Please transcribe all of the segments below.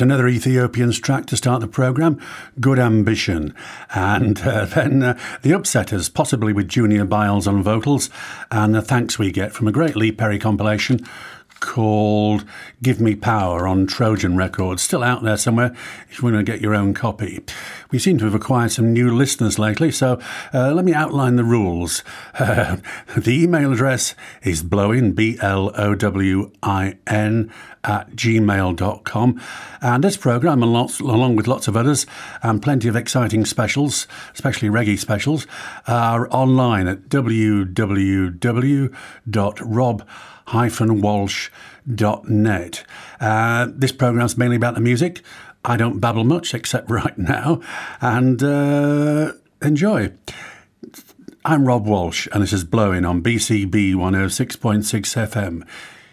Another Ethiopian's track to start the programme, Good Ambition. And uh, then uh, The Upsetters, possibly with Junior Byles on vocals, and the thanks we get from a great Lee Perry compilation called Give Me Power on Trojan Records, still out there somewhere if you want to get your own copy. We seem to have acquired some new listeners lately, so uh, let me outline the rules. Uh, the email address is blowin, B L O W I N, at gmail.com. And this programme, along with lots of others, and plenty of exciting specials, especially reggae specials, are online at www.rob-walsh.net. Uh, this programme's mainly about the music. I don't babble much except right now, and uh, enjoy. I'm Rob Walsh, and this is Blowing on BCB 106.6 FM.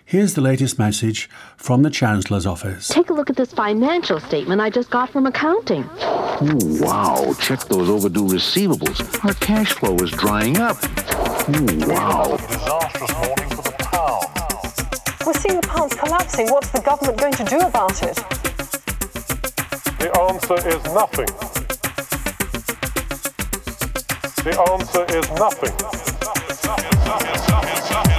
Here's the latest message from the Chancellor's office. Take a look at this financial statement I just got from accounting. Ooh, wow, check those overdue receivables. Our cash flow is drying up. Ooh, wow. Disastrous morning for the pound. We're seeing the pound collapsing. What's the government going to do about it? The answer is nothing. The answer is nothing.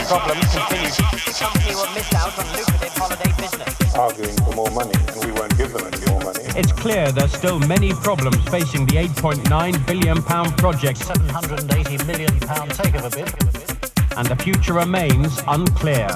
Problem continues. The company will miss out on lucrative holiday business. Arguing for more money, and we won't give them any more money. It's clear there's still many problems facing the 8.9 billion pound project 780 million pound takeover bid. And the future remains unclear.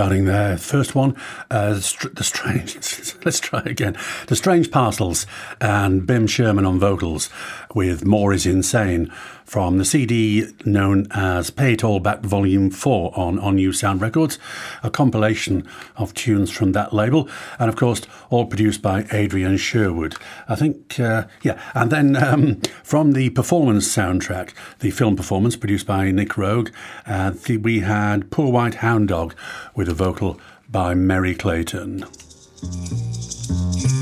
Starting there, first one, uh, the, str- the strange. let's try again. The strange parcels and Bim Sherman on vocals with "More Is Insane" from the CD known as "Pay It All Back" Volume Four on on New Sound Records, a compilation of tunes from that label, and of course, all produced by Adrian Sherwood. I think, uh, yeah, and then um, from the performance soundtrack, the film performance produced by Nick Roeg, uh, we had "Poor White Hound Dog" with a vocal by Merry Clayton. Thank you.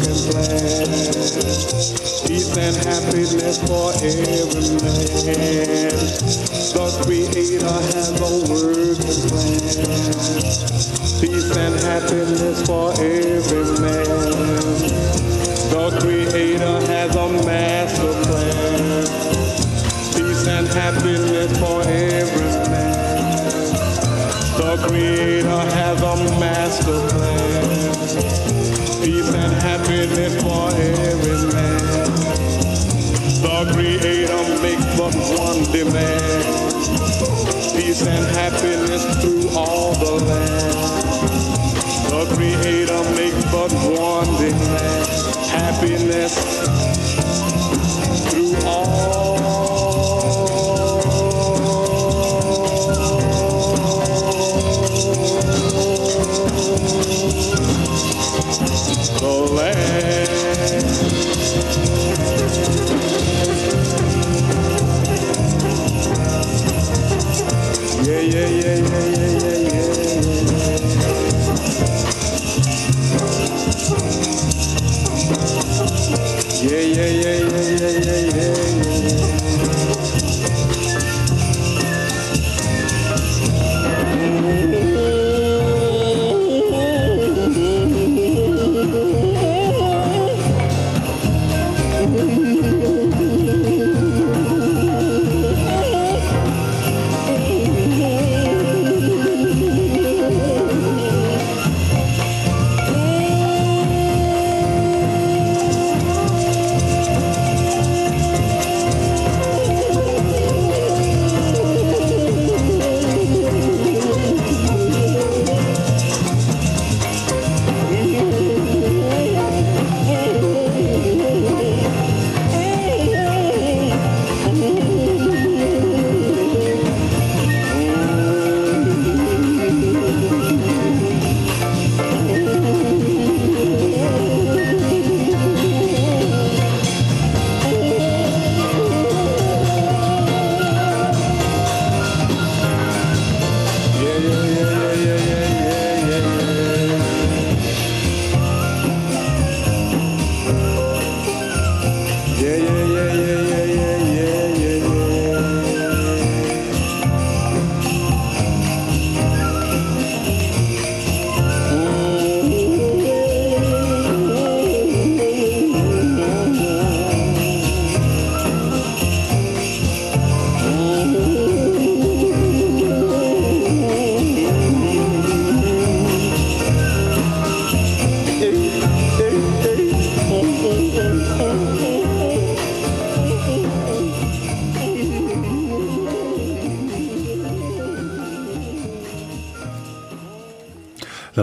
and glad. Peace and happiness for every man. The Creator has a working plan. Peace and happiness for every man. The Creator has a master plan. Peace and happiness for every man. The Creator has a master plan. Peace and happiness through all the land. The Creator makes but one demand. Happiness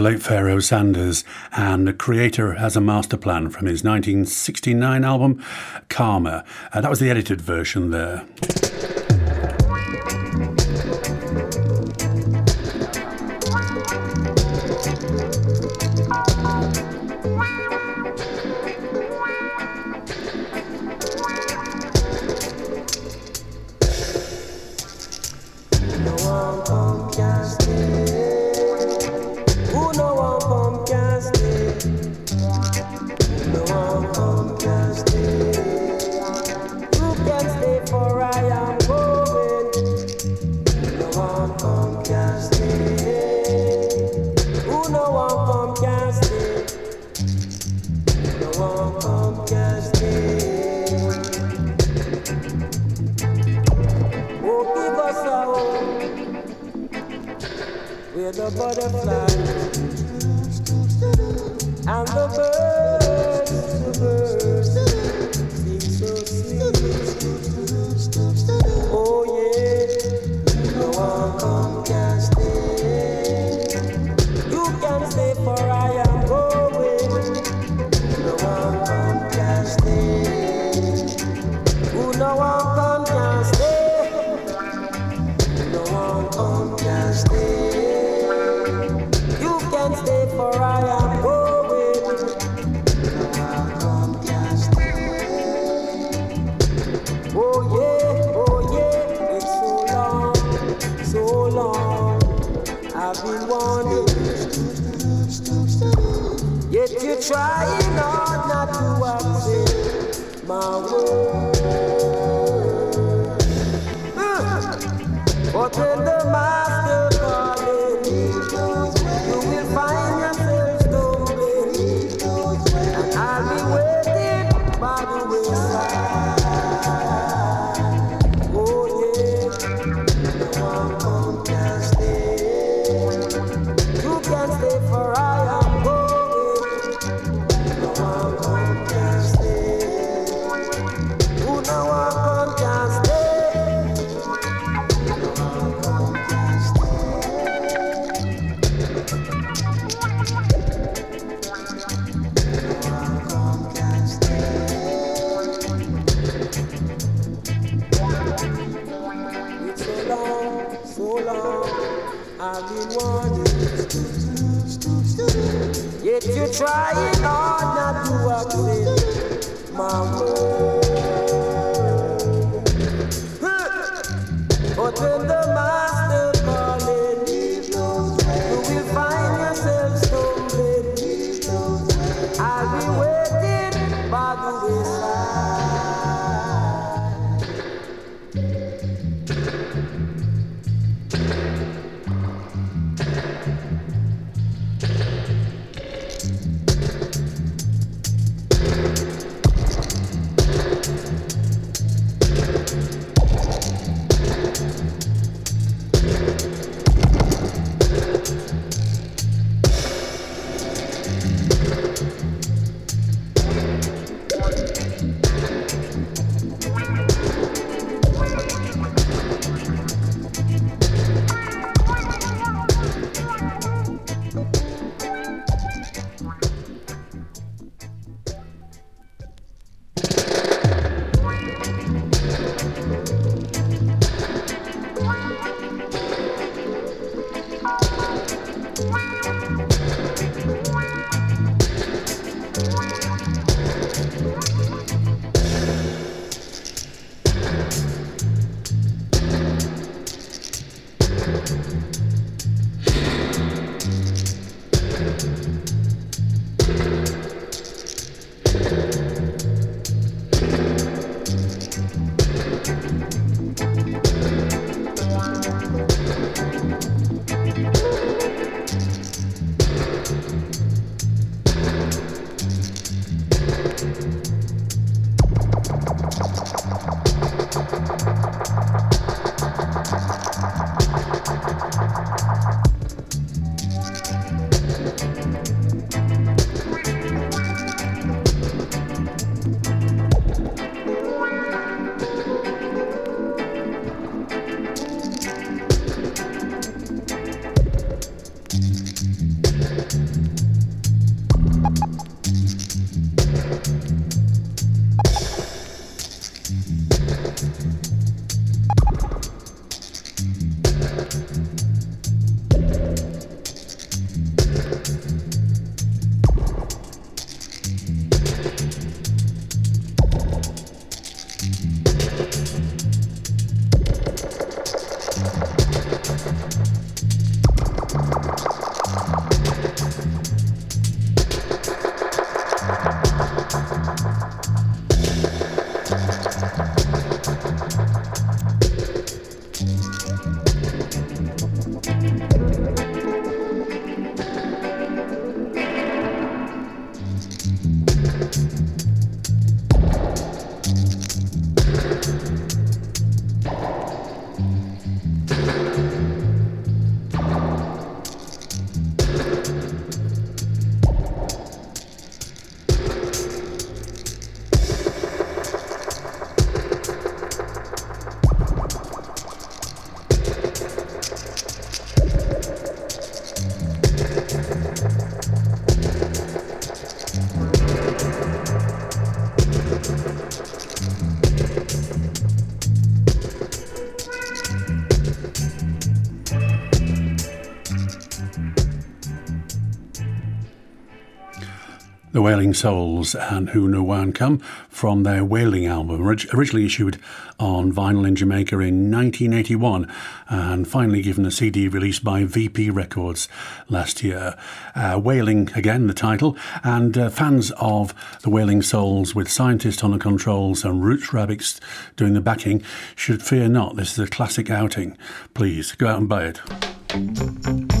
late Pharoah Sanders, and the creator has a master plan from his 1969 album Karma. Uh, that was the edited version there. Wailing Souls and Who No One Come from their Wailing album, orig- originally issued on vinyl in Jamaica in 1981 and finally given a CD release by VP Records last year. Uh, Wailing, again, the title, and uh, fans of the Wailing Souls with Scientist on the controls and Roots Radics doing the backing should fear not. This is a classic outing. Please go out and buy it.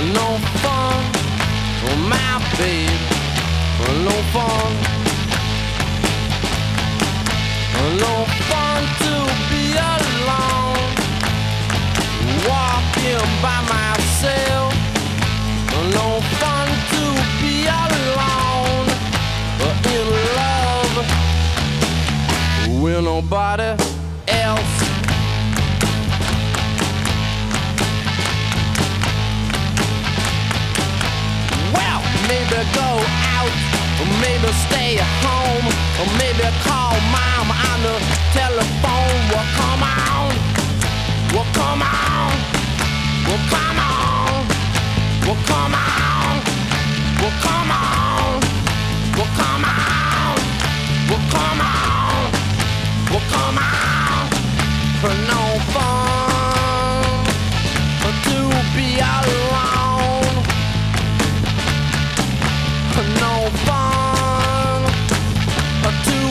No fun, for my babe. No fun. No fun to be alone walking by myself. No fun to be alone but in love with nobody else. maybe go out, or maybe stay at home, or maybe call mom on the telephone. Well, come on, well, come on, well, come on, well, come on, well, come on, well, come on, well, come on, well, come on. For no fun, to be alone.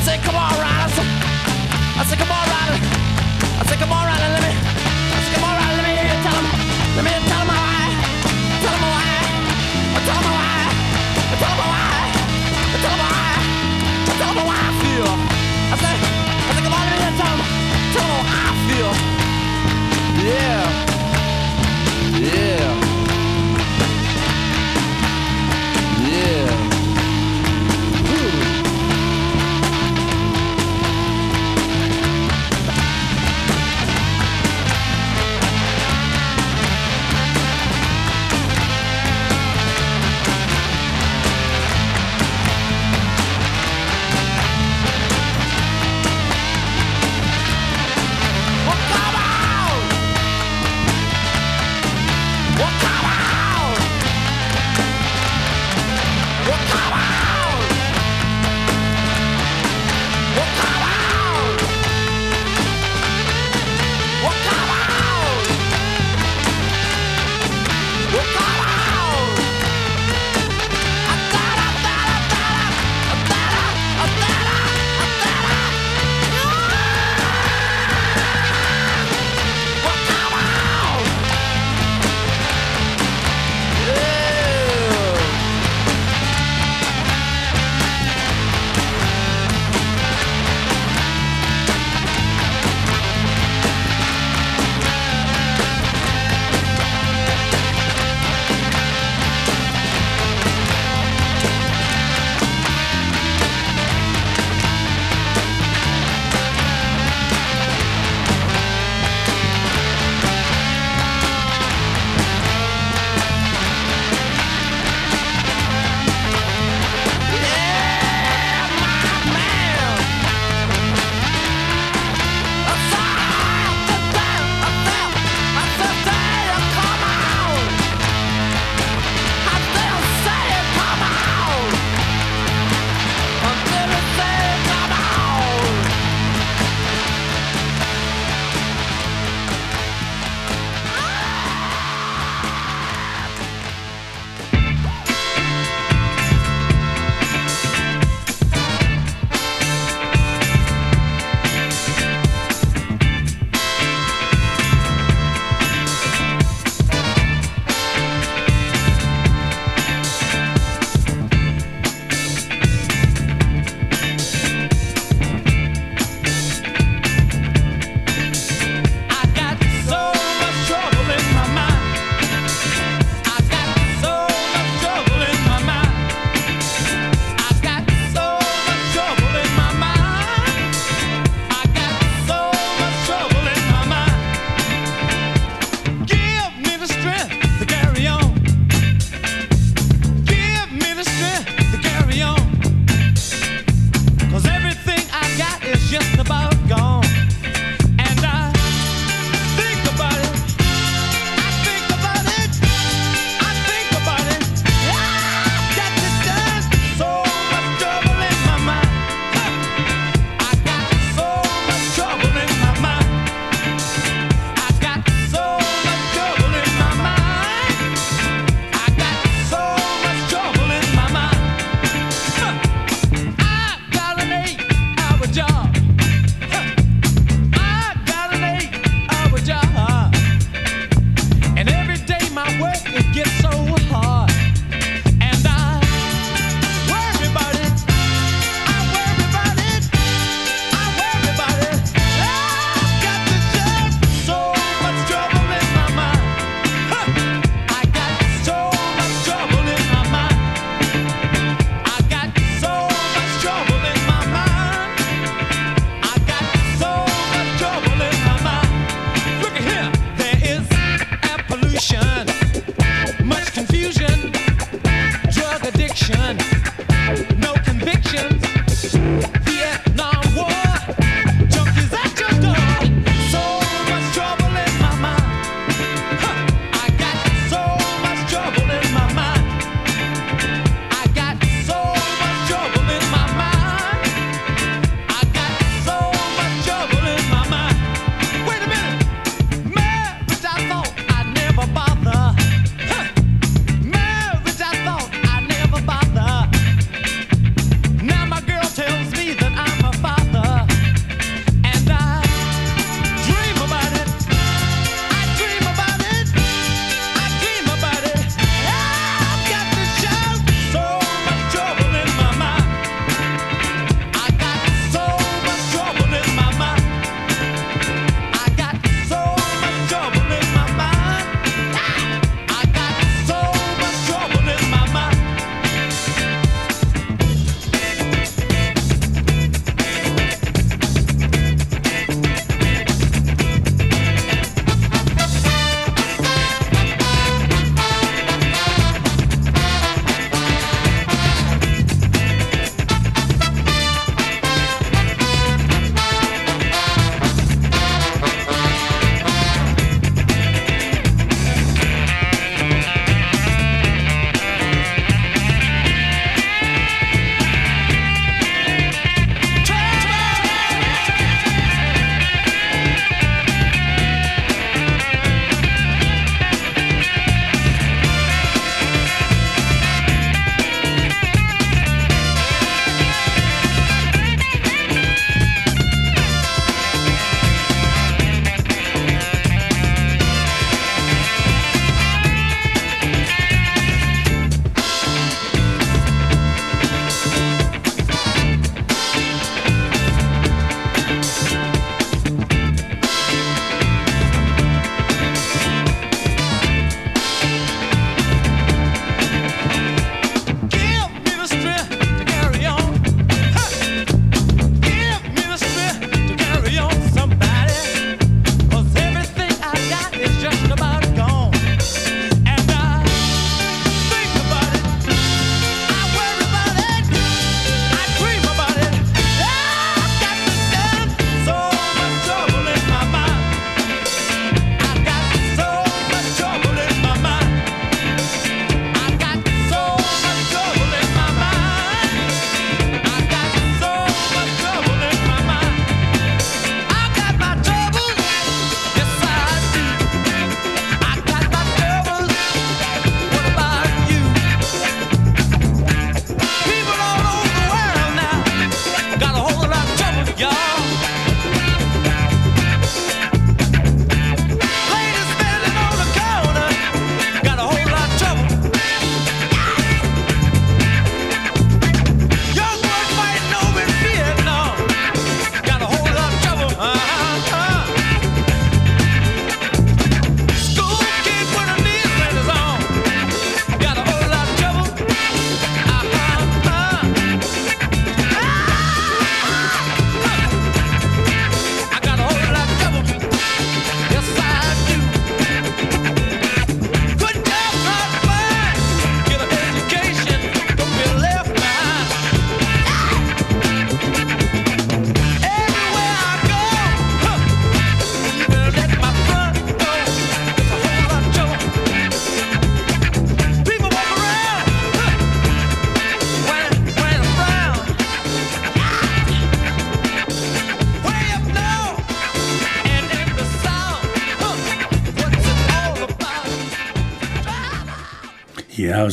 I said, come on, Ronald. I said, come on, Ronald. I said, come on, Ronald, let me.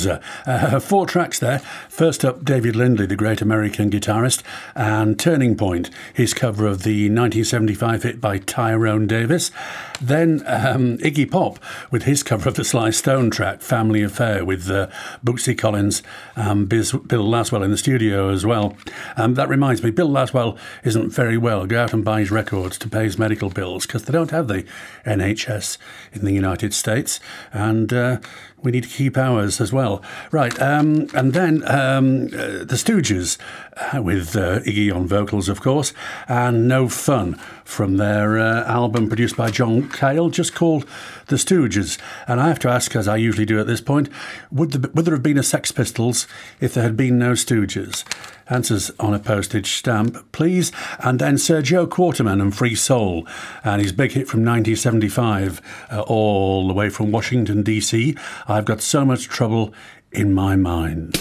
Uh, four tracks there. First up, David Lindley, the great American guitarist, and Turning Point, his cover of the 1975 hit by Tyrone Davis. Then um, Iggy Pop with his cover of the Sly Stone track, Family Affair, with uh, Collins and Biz- Bill Laswell in the studio as well. Um, that reminds me, Bill Laswell isn't very well. Go out and buy his records to pay his medical bills because they don't have the NHS in the United States. And uh, we need to keep ours as well. Right, um, and then um, uh, the Stooges, uh, with uh, Iggy on vocals, of course, and No Fun from their uh, album produced by John Cale, just called The Stooges. And I have to ask, as I usually do at this point, would, would there have been a Sex Pistols if there had been no Stooges? Answers on a postage stamp, please. And then Sir Joe Quarterman and Free Soul, and his big hit from 1975, uh, all the way from Washington, D.C. I've got so much trouble in my mind.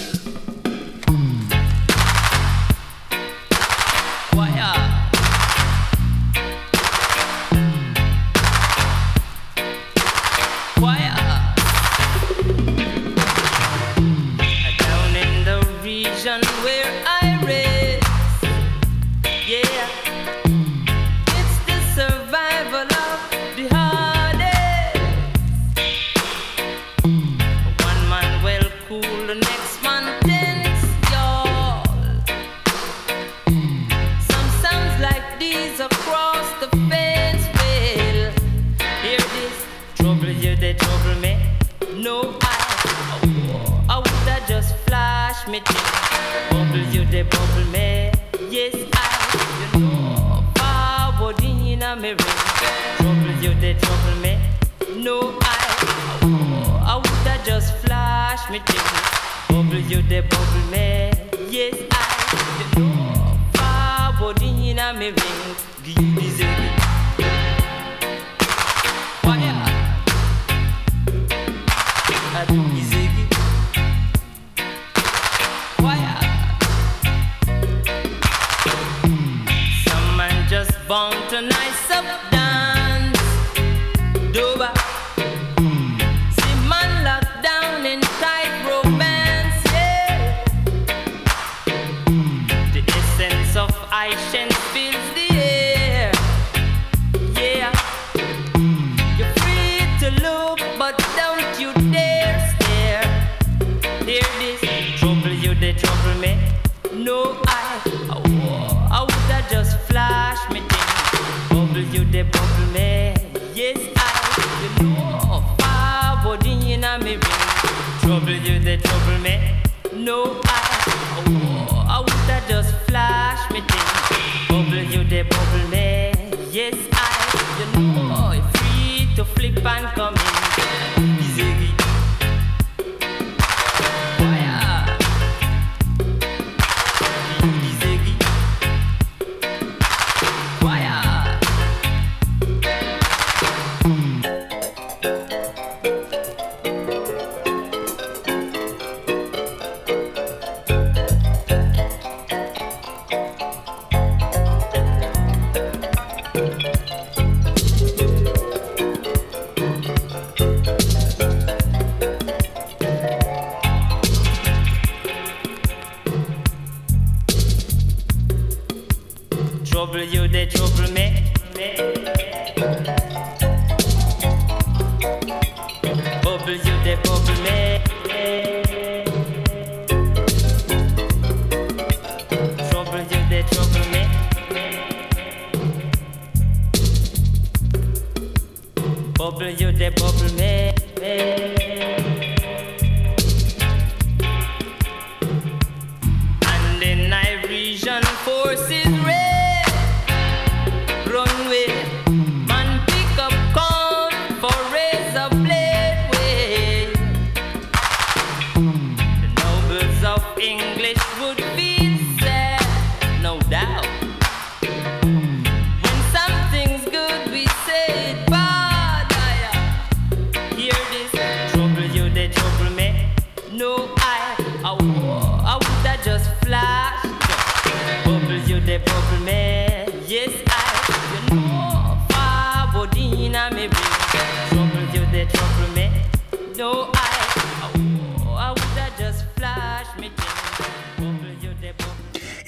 Don't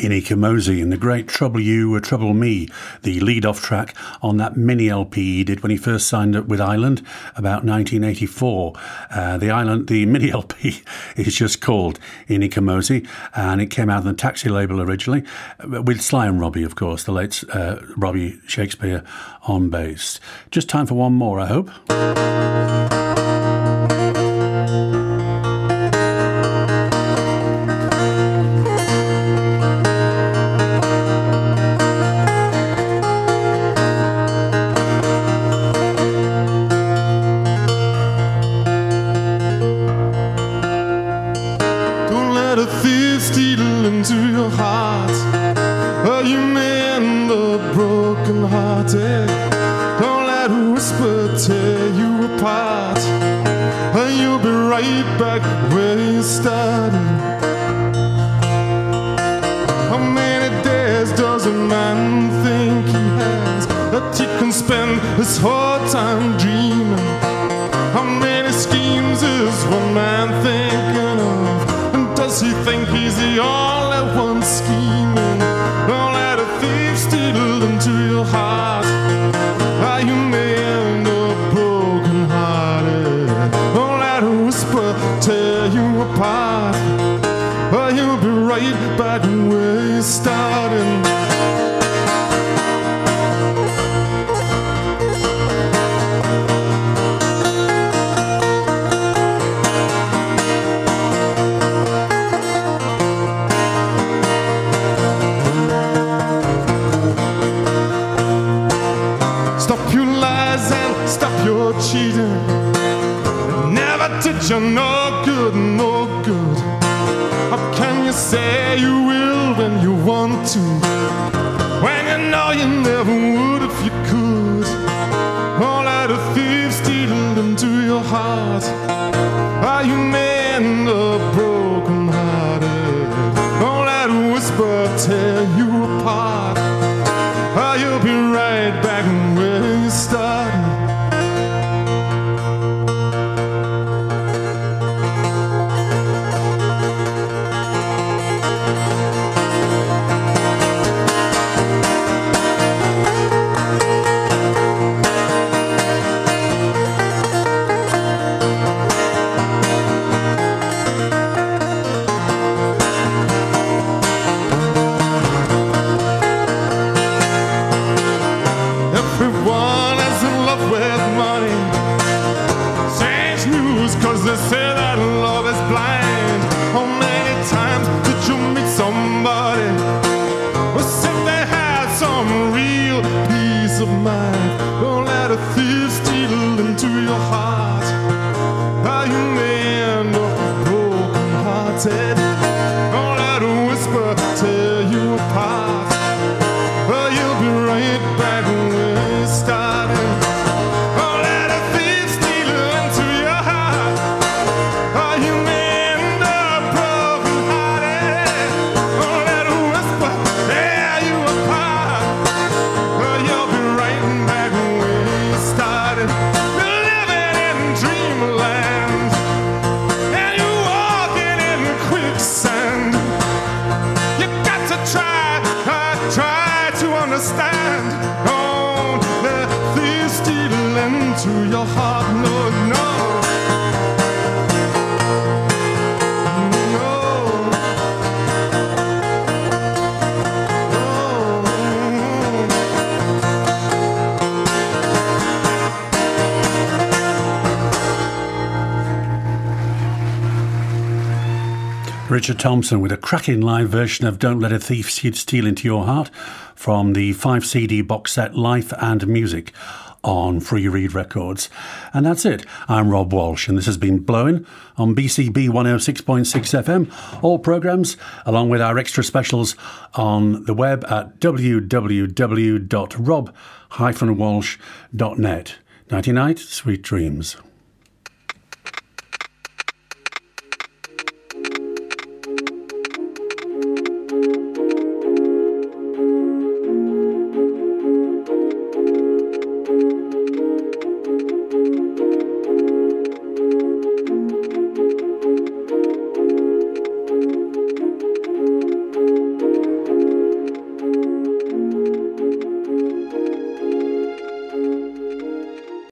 Ini Kamoze and the great Trouble You or Trouble Me, the lead off track on that mini LP he did when he first signed up with Island about 1984. Uh, the Island, the mini LP is just called Ini Kamoze and it came out on the Taxi label originally uh, with Sly and Robbie, of course, the late uh, Robbie Shakespeare on bass. Just time for one more, I hope. you will when you want to. When you know you never Thompson with a cracking live version of Don't Let a Thief Steal Into Your Heart from the 5 CD box set Life and Music on Free Reed Records. And that's it. I'm Rob Walsh, and this has been Blowing on BCB 106.6 FM. All programmes, along with our extra specials on the web at www.rob-walsh.net. Nighty night, sweet dreams.